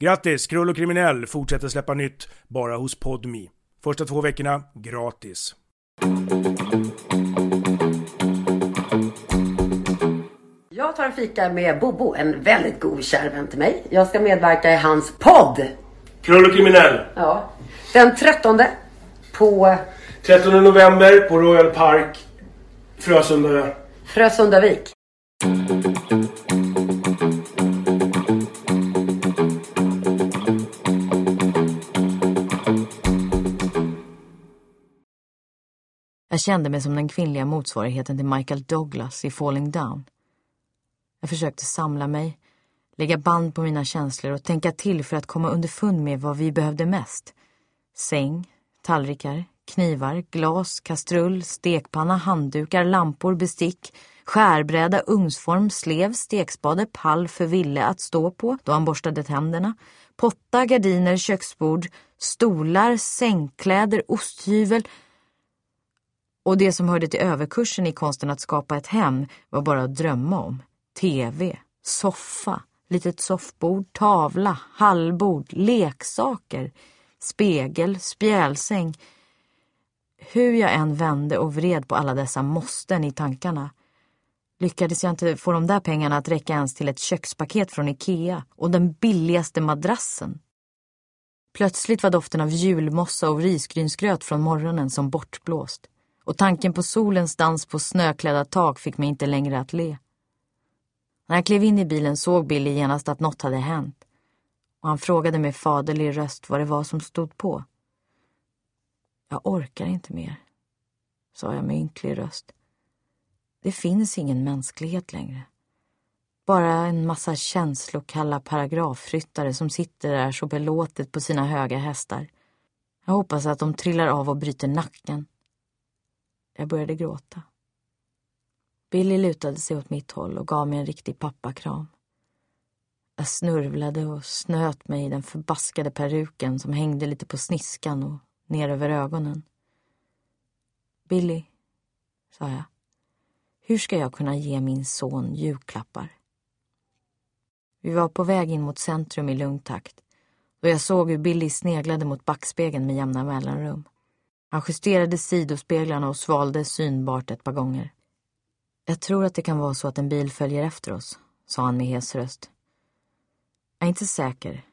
Grattis! Krull och kriminell fortsätter släppa nytt bara hos Podmi. Första två veckorna gratis. Jag tar en fika med Bobo, en väldigt god kär vän till mig. Jag ska medverka i hans podd. Krull och kriminell. Ja. Den 13 på 13 november på Royal Park, Frösunda. Frösundavik. Jag kände mig som den kvinnliga motsvarigheten till Michael Douglas i Falling Down. Jag försökte samla mig, lägga band på mina känslor och tänka till för att komma underfund med vad vi behövde mest. Säng, tallrikar, knivar, glas, kastrull, stekpanna, handdukar, lampor, bestick, skärbräda, ugnsform, slev, stekspade, pall för Ville att stå på då han borstade tänderna, potta, gardiner, köksbord, stolar, sängkläder, osthyvel, och det som hörde till överkursen i konsten att skapa ett hem var bara att drömma om. TV, soffa, litet soffbord, tavla, hallbord, leksaker, spegel, spjälsäng. Hur jag än vände och vred på alla dessa måsten i tankarna lyckades jag inte få de där pengarna att räcka ens till ett kökspaket från Ikea och den billigaste madrassen. Plötsligt var doften av julmossa och risgrynsgröt från morgonen som bortblåst och tanken på solens dans på snöklädda tak fick mig inte längre att le. När jag klev in i bilen såg Billy genast att något hade hänt och han frågade med faderlig röst vad det var som stod på. Jag orkar inte mer, sa jag med ynklig röst. Det finns ingen mänsklighet längre. Bara en massa känslokalla paragrafryttare som sitter där så belåtet på sina höga hästar. Jag hoppas att de trillar av och bryter nacken. Jag började gråta. Billy lutade sig åt mitt håll och gav mig en riktig pappakram. Jag snurvlade och snöt mig i den förbaskade peruken som hängde lite på sniskan och ner över ögonen. Billy, sa jag, hur ska jag kunna ge min son julklappar? Vi var på väg in mot centrum i lugn takt och jag såg hur Billy sneglade mot backspegeln med jämna mellanrum. Han justerade sidospeglarna och svalde synbart ett par gånger. Jag tror att det kan vara så att en bil följer efter oss, sa han med hes röst. Jag är inte säker,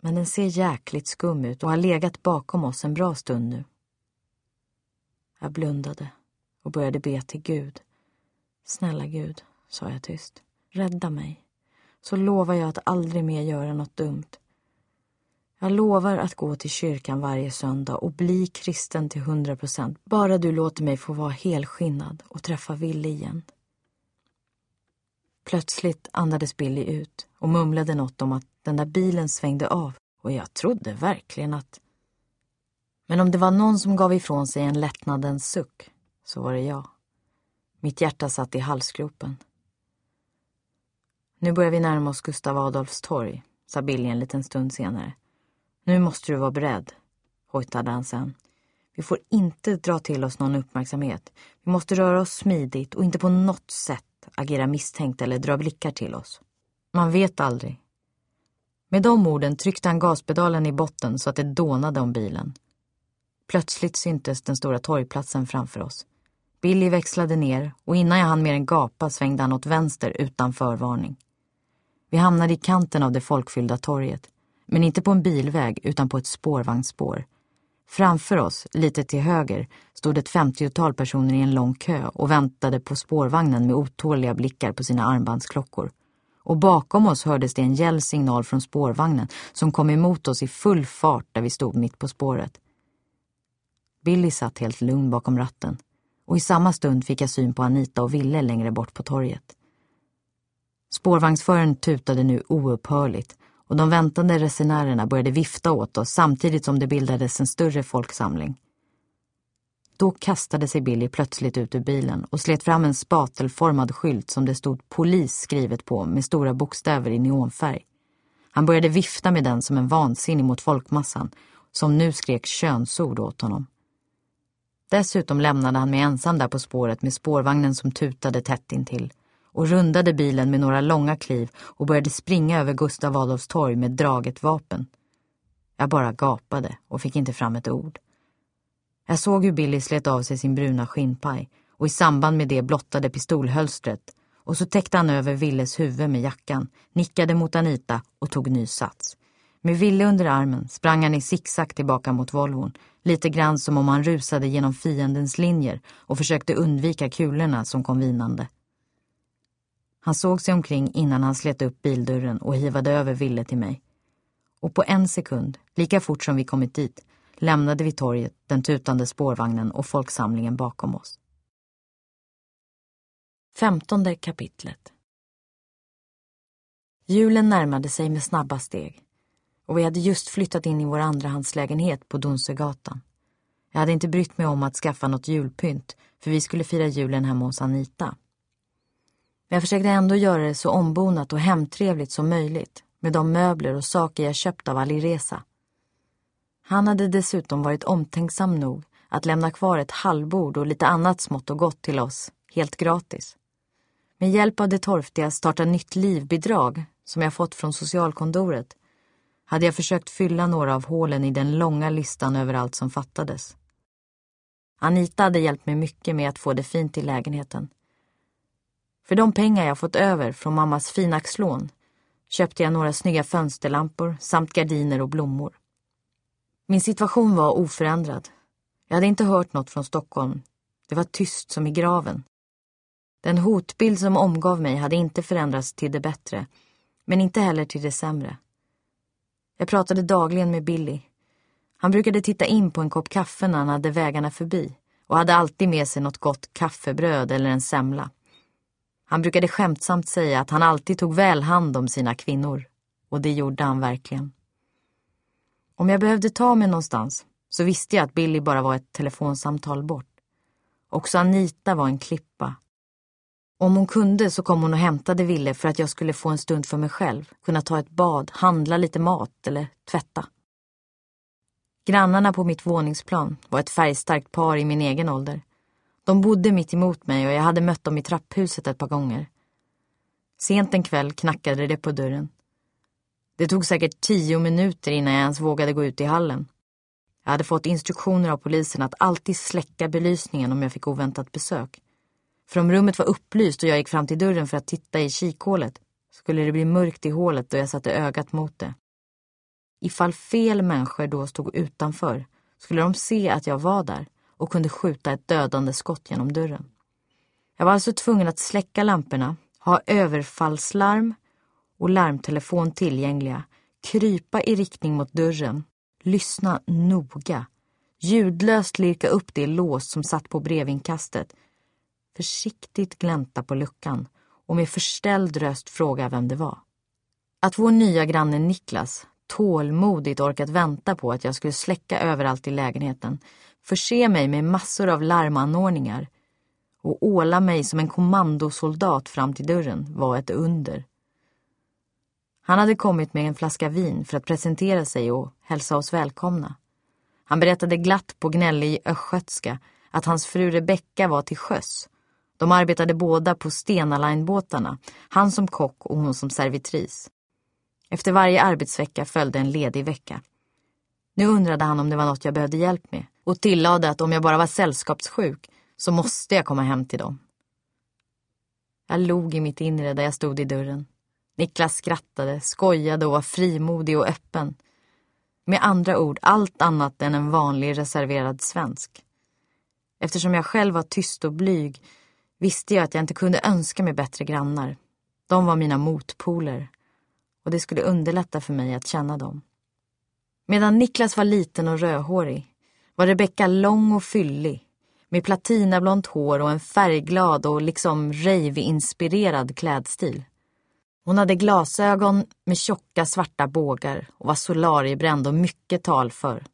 men den ser jäkligt skum ut och har legat bakom oss en bra stund nu. Jag blundade och började be till Gud. Snälla Gud, sa jag tyst, rädda mig, så lovar jag att aldrig mer göra något dumt. Jag lovar att gå till kyrkan varje söndag och bli kristen till hundra procent. Bara du låter mig få vara helskinnad och träffa Ville igen. Plötsligt andades Billy ut och mumlade något om att den där bilen svängde av och jag trodde verkligen att... Men om det var någon som gav ifrån sig en lättnadens suck så var det jag. Mitt hjärta satt i halsgropen. Nu börjar vi närma oss Gustav Adolfs torg, sa Billy en liten stund senare. Nu måste du vara beredd, hojtade han sen. Vi får inte dra till oss någon uppmärksamhet. Vi måste röra oss smidigt och inte på något sätt agera misstänkt eller dra blickar till oss. Man vet aldrig. Med de orden tryckte han gaspedalen i botten så att det dånade om bilen. Plötsligt syntes den stora torgplatsen framför oss. Billy växlade ner och innan jag hann mer än gapa svängde han åt vänster utan förvarning. Vi hamnade i kanten av det folkfyllda torget, men inte på en bilväg utan på ett spårvagnsspår. Framför oss, lite till höger, stod ett femtiotal personer i en lång kö och väntade på spårvagnen med otåliga blickar på sina armbandsklockor. Och bakom oss hördes det en gäll signal från spårvagnen som kom emot oss i full fart där vi stod mitt på spåret. Billy satt helt lugn bakom ratten och i samma stund fick jag syn på Anita och Ville längre bort på torget. Spårvagnsföraren tutade nu oupphörligt och de väntande resenärerna började vifta åt oss samtidigt som det bildades en större folksamling. Då kastade sig Billy plötsligt ut ur bilen och slet fram en spatelformad skylt som det stod polis skrivet på med stora bokstäver i neonfärg. Han började vifta med den som en vansinnig mot folkmassan som nu skrek könsord åt honom. Dessutom lämnade han mig ensam där på spåret med spårvagnen som tutade tätt intill och rundade bilen med några långa kliv och började springa över Gustav Adolfs torg med draget vapen. Jag bara gapade och fick inte fram ett ord. Jag såg hur Billy slet av sig sin bruna skinnpaj och i samband med det blottade pistolhölstret och så täckte han över Villes huvud med jackan, nickade mot Anita och tog ny sats. Med Ville under armen sprang han i zigzag tillbaka mot Volvon, lite grann som om han rusade genom fiendens linjer och försökte undvika kulorna som kom vinande. Han såg sig omkring innan han slet upp bildörren och hivade över Ville till mig. Och på en sekund, lika fort som vi kommit dit, lämnade vi torget, den tutande spårvagnen och folksamlingen bakom oss. Femtonde kapitlet Julen närmade sig med snabba steg och vi hade just flyttat in i vår andrahandslägenhet på Donsögatan. Jag hade inte brytt mig om att skaffa något julpynt för vi skulle fira julen hemma hos Anita. Men jag försökte ändå göra det så ombonat och hemtrevligt som möjligt med de möbler och saker jag köpt av Alireza. Han hade dessutom varit omtänksam nog att lämna kvar ett halvbord och lite annat smått och gott till oss, helt gratis. Med hjälp av det torftiga Starta nytt liv-bidrag som jag fått från socialkontoret hade jag försökt fylla några av hålen i den långa listan över allt som fattades. Anita hade hjälpt mig mycket med att få det fint i lägenheten. För de pengar jag fått över från mammas finaxlån köpte jag några snygga fönsterlampor samt gardiner och blommor. Min situation var oförändrad. Jag hade inte hört något från Stockholm. Det var tyst som i graven. Den hotbild som omgav mig hade inte förändrats till det bättre, men inte heller till det sämre. Jag pratade dagligen med Billy. Han brukade titta in på en kopp kaffe när han hade vägarna förbi och hade alltid med sig något gott kaffebröd eller en semla. Han brukade skämtsamt säga att han alltid tog väl hand om sina kvinnor. Och det gjorde han verkligen. Om jag behövde ta mig någonstans så visste jag att Billy bara var ett telefonsamtal bort. Också Anita var en klippa. Om hon kunde så kom hon och hämtade Ville för att jag skulle få en stund för mig själv, kunna ta ett bad, handla lite mat eller tvätta. Grannarna på mitt våningsplan var ett färgstarkt par i min egen ålder. De bodde mitt emot mig och jag hade mött dem i trapphuset ett par gånger. Sent en kväll knackade det på dörren. Det tog säkert tio minuter innan jag ens vågade gå ut i hallen. Jag hade fått instruktioner av polisen att alltid släcka belysningen om jag fick oväntat besök. För om rummet var upplyst och jag gick fram till dörren för att titta i kikhålet skulle det bli mörkt i hålet då jag satte ögat mot det. Ifall fel människor då stod utanför skulle de se att jag var där och kunde skjuta ett dödande skott genom dörren. Jag var alltså tvungen att släcka lamporna, ha överfallslarm och larmtelefon tillgängliga, krypa i riktning mot dörren, lyssna noga, ljudlöst lirka upp det lås som satt på brevinkastet, försiktigt glänta på luckan och med förställd röst fråga vem det var. Att vår nya granne Niklas tålmodigt orkat vänta på att jag skulle släcka överallt i lägenheten, förse mig med massor av larmanordningar och åla mig som en kommandosoldat fram till dörren var ett under. Han hade kommit med en flaska vin för att presentera sig och hälsa oss välkomna. Han berättade glatt på gnällig östgötska att hans fru Rebecka var till sjöss. De arbetade båda på Stena Line-båtarna, han som kock och hon som servitris. Efter varje arbetsvecka följde en ledig vecka. Nu undrade han om det var något jag behövde hjälp med och tillade att om jag bara var sällskapssjuk så måste jag komma hem till dem. Jag log i mitt inre där jag stod i dörren. Niklas skrattade, skojade och var frimodig och öppen. Med andra ord allt annat än en vanlig reserverad svensk. Eftersom jag själv var tyst och blyg visste jag att jag inte kunde önska mig bättre grannar. De var mina motpoler och det skulle underlätta för mig att känna dem. Medan Niklas var liten och rödhårig var Rebecka lång och fyllig med platinablont hår och en färgglad och liksom rave-inspirerad klädstil. Hon hade glasögon med tjocka svarta bågar och var solariebränd och mycket talför.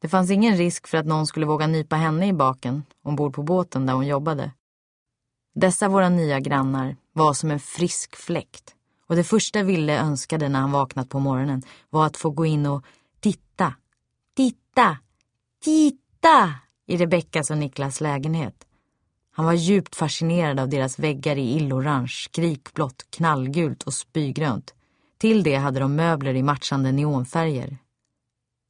Det fanns ingen risk för att någon skulle våga nypa henne i baken ombord på båten där hon jobbade. Dessa våra nya grannar var som en frisk fläkt och det första Ville önskade när han vaknat på morgonen var att få gå in och titta, titta, titta i Rebeckas och Niklas lägenhet. Han var djupt fascinerad av deras väggar i illorange, skrikblått, knallgult och spygrönt. Till det hade de möbler i matchande neonfärger.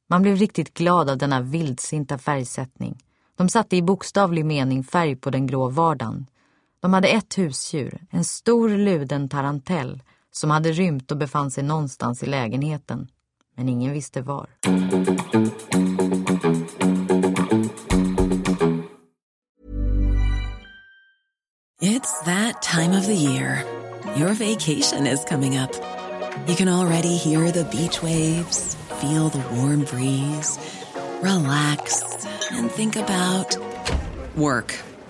Man blev riktigt glad av denna vildsinta färgsättning. De satte i bokstavlig mening färg på den grå vardagen. De hade ett husdjur, en stor luden tarantell som hade rymt och befann sig någonstans i lägenheten. Men ingen visste var. It's that time of the year. Your vacation is coming up. You can already hear the beach waves, feel the warm breeze, relax and think about work.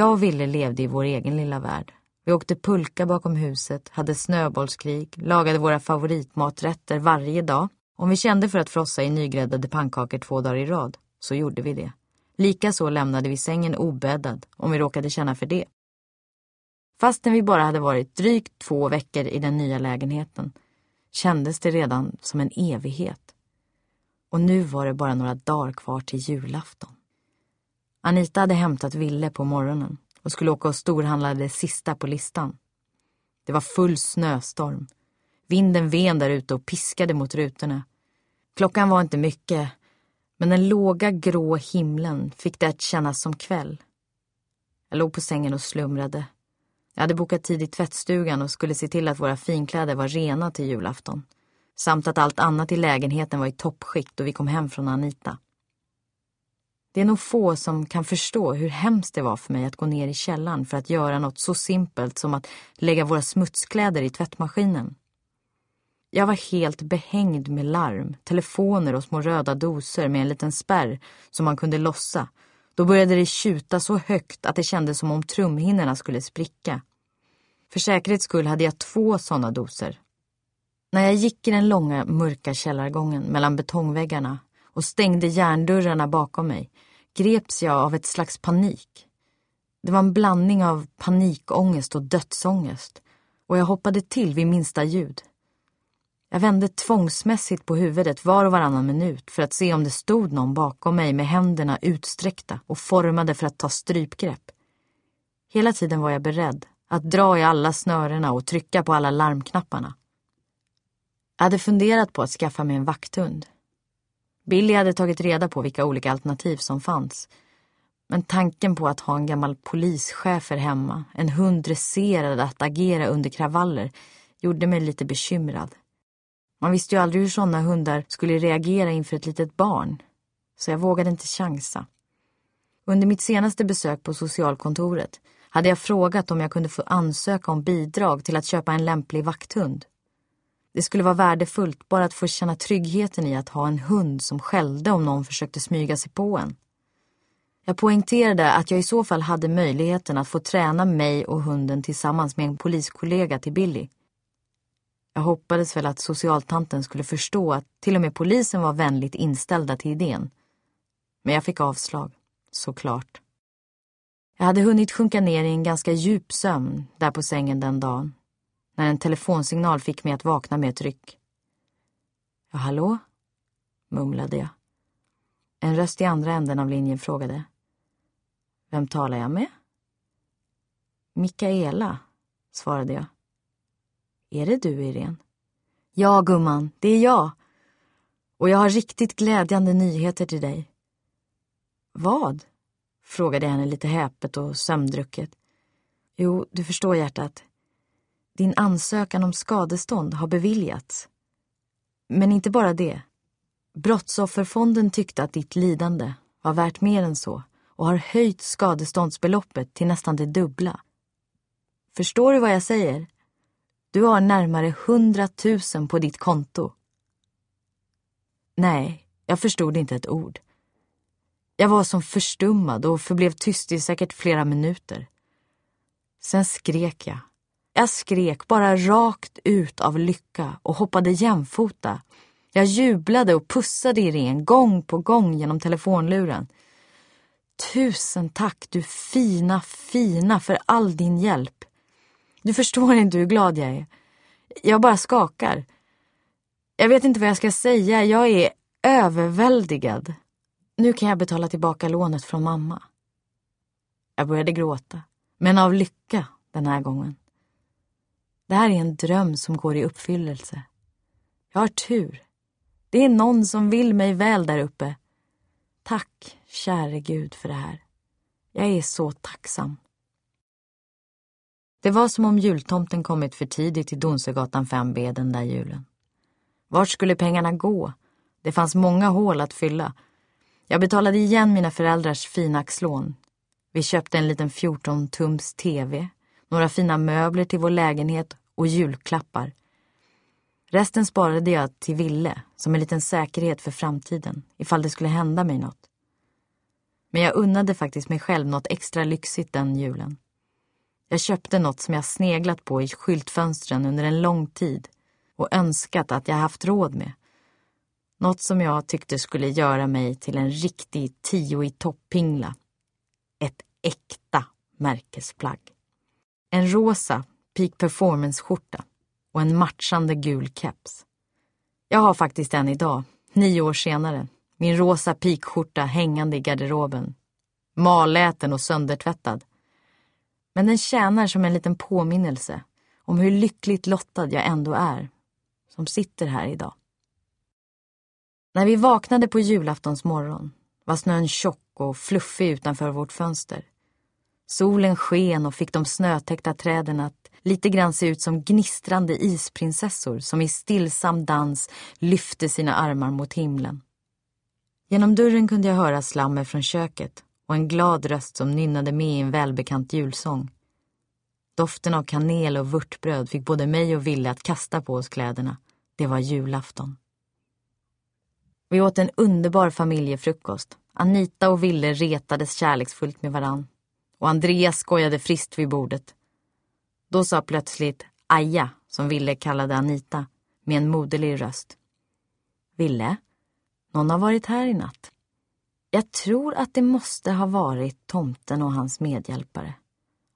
Jag och Ville levde i vår egen lilla värld. Vi åkte pulka bakom huset, hade snöbollskrig, lagade våra favoritmaträtter varje dag. Om vi kände för att frossa i nygräddade pannkakor två dagar i rad, så gjorde vi det. Likaså lämnade vi sängen obäddad om vi råkade känna för det. Fastän vi bara hade varit drygt två veckor i den nya lägenheten kändes det redan som en evighet. Och nu var det bara några dagar kvar till julafton. Anita hade hämtat Ville på morgonen och skulle åka och storhandla det sista på listan. Det var full snöstorm. Vinden ven där ute och piskade mot rutorna. Klockan var inte mycket, men den låga grå himlen fick det att kännas som kväll. Jag låg på sängen och slumrade. Jag hade bokat tid i tvättstugan och skulle se till att våra finkläder var rena till julafton. Samt att allt annat i lägenheten var i toppskick då vi kom hem från Anita. Det är nog få som kan förstå hur hemskt det var för mig att gå ner i källaren för att göra något så simpelt som att lägga våra smutskläder i tvättmaskinen. Jag var helt behängd med larm, telefoner och små röda doser med en liten spärr som man kunde lossa. Då började det tjuta så högt att det kändes som om trumhinnorna skulle spricka. För säkerhets skull hade jag två sådana doser. När jag gick i den långa mörka källargången mellan betongväggarna och stängde järndörrarna bakom mig greps jag av ett slags panik. Det var en blandning av panikångest och dödsångest och jag hoppade till vid minsta ljud. Jag vände tvångsmässigt på huvudet var och varannan minut för att se om det stod någon bakom mig med händerna utsträckta och formade för att ta strypgrepp. Hela tiden var jag beredd att dra i alla snörena och trycka på alla larmknapparna. Jag hade funderat på att skaffa mig en vakthund. Billy hade tagit reda på vilka olika alternativ som fanns. Men tanken på att ha en gammal polischefer hemma, en hund dresserad att agera under kravaller, gjorde mig lite bekymrad. Man visste ju aldrig hur sådana hundar skulle reagera inför ett litet barn. Så jag vågade inte chansa. Under mitt senaste besök på socialkontoret hade jag frågat om jag kunde få ansöka om bidrag till att köpa en lämplig vakthund. Det skulle vara värdefullt bara att få känna tryggheten i att ha en hund som skällde om någon försökte smyga sig på en. Jag poängterade att jag i så fall hade möjligheten att få träna mig och hunden tillsammans med en poliskollega till Billy. Jag hoppades väl att socialtanten skulle förstå att till och med polisen var vänligt inställda till idén. Men jag fick avslag, såklart. Jag hade hunnit sjunka ner i en ganska djup sömn där på sängen den dagen när en telefonsignal fick mig att vakna med ett ryck. Ja, hallå? mumlade jag. En röst i andra änden av linjen frågade. Vem talar jag med? Mikaela, svarade jag. Är det du, Irene? Ja, gumman, det är jag. Och jag har riktigt glädjande nyheter till dig. Vad? frågade jag henne lite häpet och sömndrucket. Jo, du förstår hjärtat. Din ansökan om skadestånd har beviljats. Men inte bara det. Brottsofferfonden tyckte att ditt lidande var värt mer än så och har höjt skadeståndsbeloppet till nästan det dubbla. Förstår du vad jag säger? Du har närmare hundratusen på ditt konto. Nej, jag förstod inte ett ord. Jag var som förstummad och förblev tyst i säkert flera minuter. Sen skrek jag jag skrek bara rakt ut av lycka och hoppade jämfota. Jag jublade och pussade Irene gång på gång genom telefonluren. Tusen tack du fina, fina för all din hjälp. Du förstår inte hur glad jag är. Jag bara skakar. Jag vet inte vad jag ska säga. Jag är överväldigad. Nu kan jag betala tillbaka lånet från mamma. Jag började gråta, men av lycka den här gången. Det här är en dröm som går i uppfyllelse. Jag har tur. Det är någon som vill mig väl där uppe. Tack, käre Gud, för det här. Jag är så tacksam. Det var som om jultomten kommit för tidigt till Donsögatan 5B den där julen. Vart skulle pengarna gå? Det fanns många hål att fylla. Jag betalade igen mina föräldrars finaxlån. Vi köpte en liten 14-tums TV, några fina möbler till vår lägenhet och julklappar. Resten sparade jag till Ville som en liten säkerhet för framtiden ifall det skulle hända mig något. Men jag unnade faktiskt mig själv något extra lyxigt den julen. Jag köpte något som jag sneglat på i skyltfönstren under en lång tid och önskat att jag haft råd med. Något som jag tyckte skulle göra mig till en riktig tio i toppingla. Ett äkta märkesplagg. En rosa peak performance-skjorta och en matchande gul keps. Jag har faktiskt en idag, nio år senare, min rosa pikskjorta hängande i garderoben. Maläten och söndertvättad. Men den tjänar som en liten påminnelse om hur lyckligt lottad jag ändå är, som sitter här idag. När vi vaknade på julaftons morgon var snön tjock och fluffig utanför vårt fönster. Solen sken och fick de snötäckta träden att lite grann se ut som gnistrande isprinsessor som i stillsam dans lyfte sina armar mot himlen. Genom dörren kunde jag höra slammer från köket och en glad röst som nynnade med i en välbekant julsång. Doften av kanel och vörtbröd fick både mig och Ville att kasta på oss kläderna. Det var julafton. Vi åt en underbar familjefrukost. Anita och Ville retades kärleksfullt med varann. Och Andreas skojade friskt vid bordet. Då sa plötsligt Aja, som Ville kallade Anita, med en moderlig röst. Ville, någon har varit här i natt. Jag tror att det måste ha varit tomten och hans medhjälpare.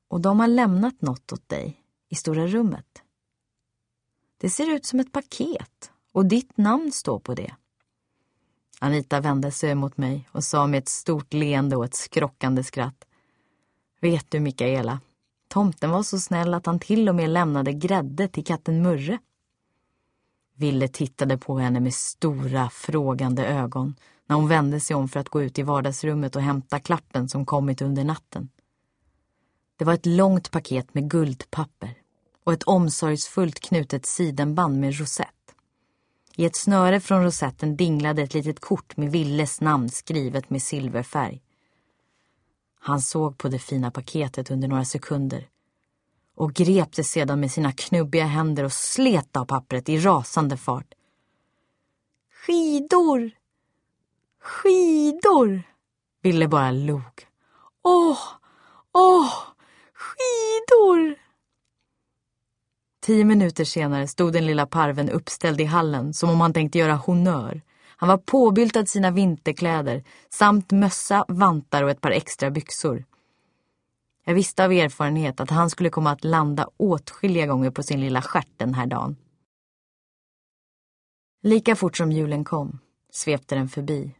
Och de har lämnat något åt dig i stora rummet. Det ser ut som ett paket och ditt namn står på det. Anita vände sig mot mig och sa med ett stort leende och ett skrockande skratt. Vet du, Mikaela, tomten var så snäll att han till och med lämnade grädde till katten Murre. Ville tittade på henne med stora, frågande ögon när hon vände sig om för att gå ut i vardagsrummet och hämta klappen som kommit under natten. Det var ett långt paket med guldpapper och ett omsorgsfullt knutet sidenband med rosett. I ett snöre från rosetten dinglade ett litet kort med Villes namn skrivet med silverfärg. Han såg på det fina paketet under några sekunder och grep det sedan med sina knubbiga händer och slet av pappret i rasande fart. Skidor! Skidor! Ville bara log. Åh, åh, skidor! Tio minuter senare stod den lilla parven uppställd i hallen som om han tänkte göra honör. Han var påbyltad sina vinterkläder samt mössa, vantar och ett par extra byxor. Jag visste av erfarenhet att han skulle komma att landa åtskilliga gånger på sin lilla stjärt den här dagen. Lika fort som julen kom svepte den förbi.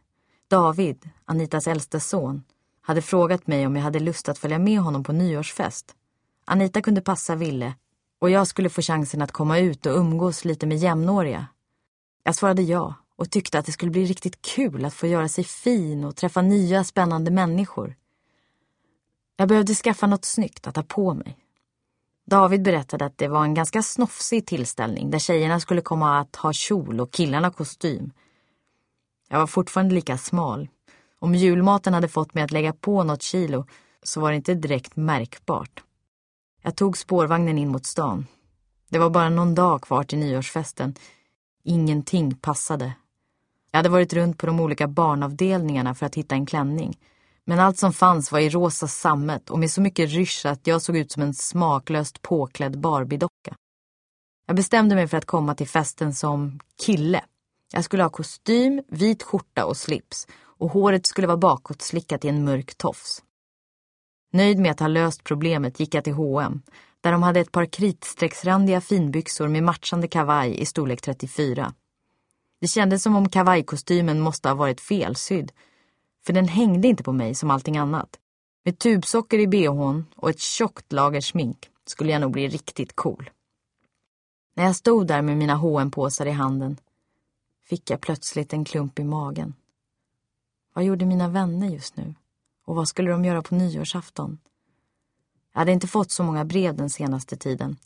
David, Anitas äldste son, hade frågat mig om jag hade lust att följa med honom på nyårsfest. Anita kunde passa Ville och jag skulle få chansen att komma ut och umgås lite med jämnåriga. Jag svarade ja och tyckte att det skulle bli riktigt kul att få göra sig fin och träffa nya spännande människor. Jag behövde skaffa något snyggt att ha på mig. David berättade att det var en ganska snofsig tillställning där tjejerna skulle komma att ha kjol och killarna kostym. Jag var fortfarande lika smal. Om julmaten hade fått mig att lägga på något kilo så var det inte direkt märkbart. Jag tog spårvagnen in mot stan. Det var bara någon dag kvar till nyårsfesten. Ingenting passade. Jag hade varit runt på de olika barnavdelningarna för att hitta en klänning. Men allt som fanns var i rosa sammet och med så mycket rysch att jag såg ut som en smaklöst påklädd Barbiedocka. Jag bestämde mig för att komma till festen som kille. Jag skulle ha kostym, vit skjorta och slips och håret skulle vara bakåtslickat i en mörk tofs. Nöjd med att ha löst problemet gick jag till H&M där de hade ett par kritstrecksrandiga finbyxor med matchande kavaj i storlek 34. Det kändes som om kavajkostymen måste ha varit felsydd för den hängde inte på mig som allting annat. Med tubsocker i bhn och ett tjockt lager smink skulle jag nog bli riktigt cool. När jag stod där med mina hm påsar i handen fick jag plötsligt en klump i magen. Vad gjorde mina vänner just nu? Och vad skulle de göra på nyårsafton? Jag hade inte fått så många brev den senaste tiden.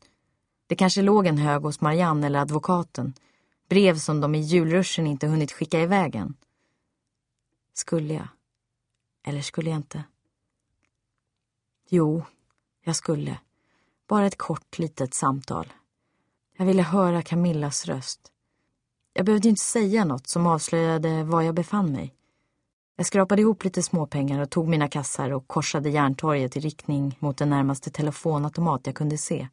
Det kanske låg en hög hos Marianne eller advokaten. Brev som de i julruschen inte hunnit skicka iväg än. Skulle jag? Eller skulle jag inte? Jo, jag skulle. Bara ett kort litet samtal. Jag ville höra Camillas röst. Jag behövde inte säga något som avslöjade var jag befann mig. Jag skrapade ihop lite småpengar och tog mina kassar och korsade Järntorget i riktning mot den närmaste telefonautomat jag kunde se.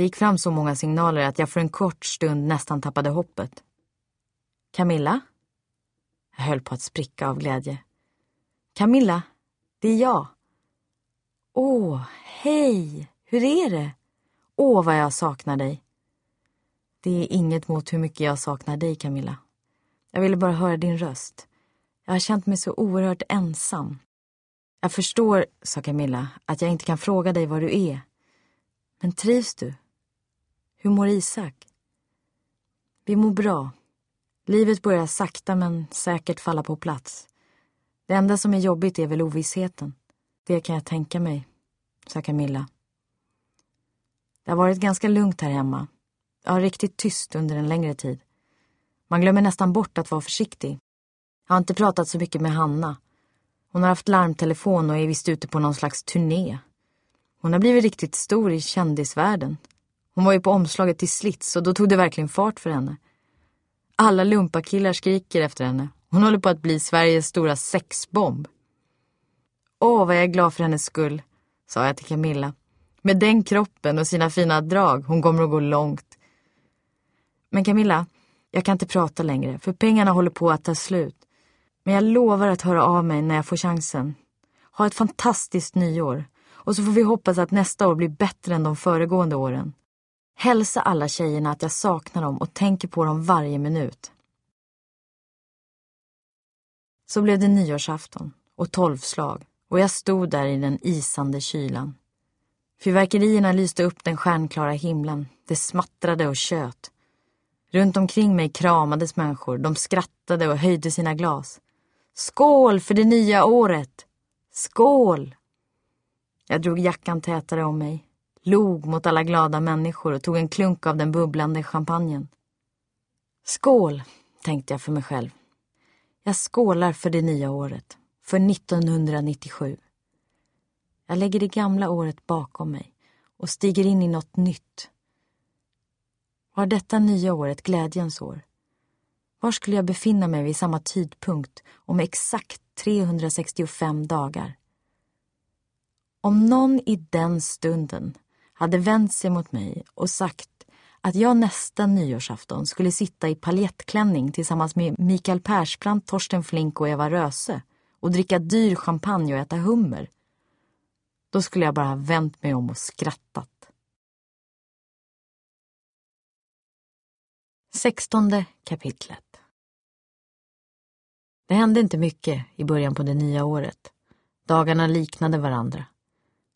Det gick fram så många signaler att jag för en kort stund nästan tappade hoppet. Camilla? Jag höll på att spricka av glädje. Camilla, det är jag. Åh, hej! Hur är det? Åh, vad jag saknar dig. Det är inget mot hur mycket jag saknar dig, Camilla. Jag ville bara höra din röst. Jag har känt mig så oerhört ensam. Jag förstår, sa Camilla, att jag inte kan fråga dig var du är. Men trivs du? Hur mår Isak? Vi mår bra. Livet börjar sakta men säkert falla på plats. Det enda som är jobbigt är väl ovissheten. Det kan jag tänka mig, sa Camilla. Det har varit ganska lugnt här hemma. Ja, riktigt tyst under en längre tid. Man glömmer nästan bort att vara försiktig. Jag har inte pratat så mycket med Hanna. Hon har haft larmtelefon och är visst ute på någon slags turné. Hon har blivit riktigt stor i kändisvärlden. Hon var ju på omslaget till Slits och då tog det verkligen fart för henne. Alla lumpakillar skriker efter henne. Hon håller på att bli Sveriges stora sexbomb. Åh, vad jag är glad för hennes skull, sa jag till Camilla. Med den kroppen och sina fina drag, hon kommer att gå långt. Men Camilla, jag kan inte prata längre, för pengarna håller på att ta slut. Men jag lovar att höra av mig när jag får chansen. Ha ett fantastiskt nyår. Och så får vi hoppas att nästa år blir bättre än de föregående åren. Hälsa alla tjejerna att jag saknar dem och tänker på dem varje minut. Så blev det nyårsafton och tolvslag och jag stod där i den isande kylan. Fyrverkerierna lyste upp den stjärnklara himlen. Det smattrade och tjöt. Runt omkring mig kramades människor. De skrattade och höjde sina glas. Skål för det nya året! Skål! Jag drog jackan tätare om mig, log mot alla glada människor och tog en klunk av den bubblande champagnen. Skål, tänkte jag för mig själv. Jag skålar för det nya året, för 1997. Jag lägger det gamla året bakom mig och stiger in i något nytt. Var detta nya år ett glädjens år? Var skulle jag befinna mig vid samma tidpunkt om exakt 365 dagar? Om någon i den stunden hade vänt sig mot mig och sagt att jag nästa nyårsafton skulle sitta i paljettklänning tillsammans med Mikael Persbrandt, Torsten Flink och Eva Röse och dricka dyr champagne och äta hummer. Då skulle jag bara ha vänt mig om och skrattat. Sextonde kapitlet Det hände inte mycket i början på det nya året. Dagarna liknade varandra.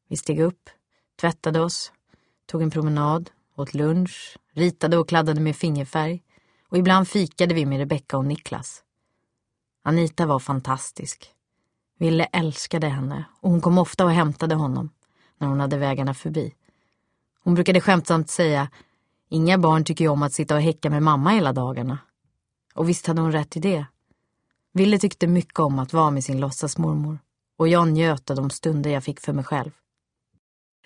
Vi steg upp, tvättade oss, tog en promenad, åt lunch, ritade och kladdade med fingerfärg och ibland fikade vi med Rebecka och Niklas. Anita var fantastisk. Ville älskade henne och hon kom ofta och hämtade honom när hon hade vägarna förbi. Hon brukade skämtsamt säga Inga barn tycker ju om att sitta och häcka med mamma hela dagarna. Och visst hade hon rätt i det. Ville tyckte mycket om att vara med sin låtsasmormor och jag njöt av de stunder jag fick för mig själv.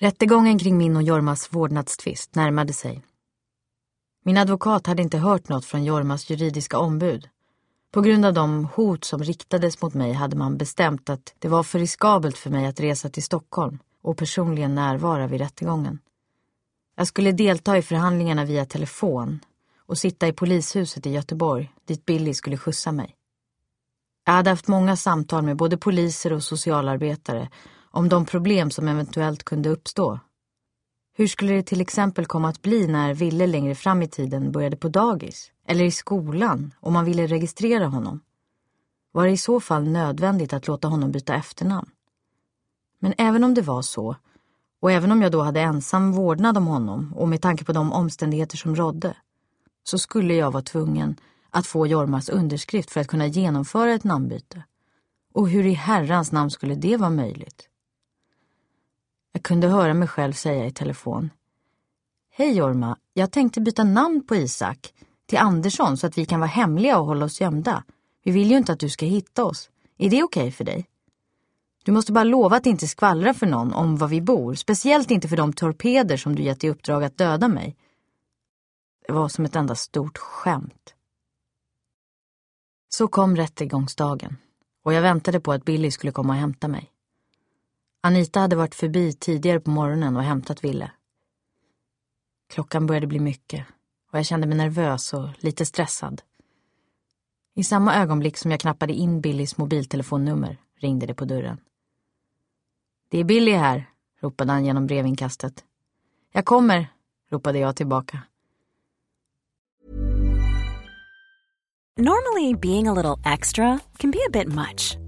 Rättegången kring min och Jormas vårdnadstvist närmade sig. Min advokat hade inte hört något från Jormas juridiska ombud. På grund av de hot som riktades mot mig hade man bestämt att det var för riskabelt för mig att resa till Stockholm och personligen närvara vid rättegången. Jag skulle delta i förhandlingarna via telefon och sitta i polishuset i Göteborg dit Billy skulle skjutsa mig. Jag hade haft många samtal med både poliser och socialarbetare om de problem som eventuellt kunde uppstå. Hur skulle det till exempel komma att bli när Ville längre fram i tiden började på dagis? Eller i skolan om man ville registrera honom? Var det i så fall nödvändigt att låta honom byta efternamn? Men även om det var så och även om jag då hade ensam vårdnad om honom och med tanke på de omständigheter som rådde så skulle jag vara tvungen att få Jormas underskrift för att kunna genomföra ett namnbyte. Och hur i herrans namn skulle det vara möjligt? Jag kunde höra mig själv säga i telefon. Hej Jorma, jag tänkte byta namn på Isak till Andersson så att vi kan vara hemliga och hålla oss gömda. Vi vill ju inte att du ska hitta oss. Är det okej okay för dig? Du måste bara lova att inte skvallra för någon om var vi bor. Speciellt inte för de torpeder som du gett i uppdrag att döda mig. Det var som ett enda stort skämt. Så kom rättegångsdagen och jag väntade på att Billy skulle komma och hämta mig. Anita hade varit förbi tidigare på morgonen och hämtat Ville. Klockan började bli mycket och jag kände mig nervös och lite stressad. I samma ögonblick som jag knappade in Billys mobiltelefonnummer ringde det på dörren. Det är Billy här, ropade han genom brevinkastet. Jag kommer, ropade jag tillbaka. Normally being a little extra can be a bit much.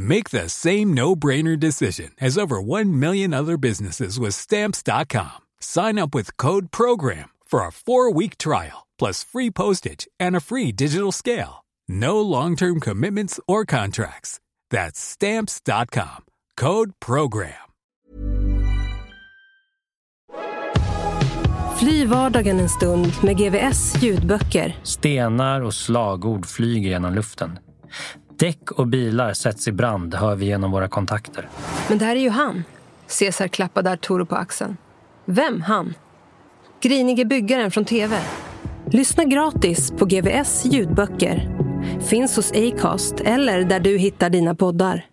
Make the same no-brainer decision as over 1 million other businesses with stamps.com. Sign up with code program for a 4-week trial plus free postage and a free digital scale. No long-term commitments or contracts. That's stamps.com. Code program. Fly vardagen en stund med GVS ljudböcker. Stenar och slagord flyger genom luften. Däck och bilar sätts i brand hör vi genom våra kontakter. Men det här är ju han. Cesar klappade Arturo på axeln. Vem han? Grinige byggaren från TV. Lyssna gratis på GVS ljudböcker. Finns hos Acast eller där du hittar dina poddar.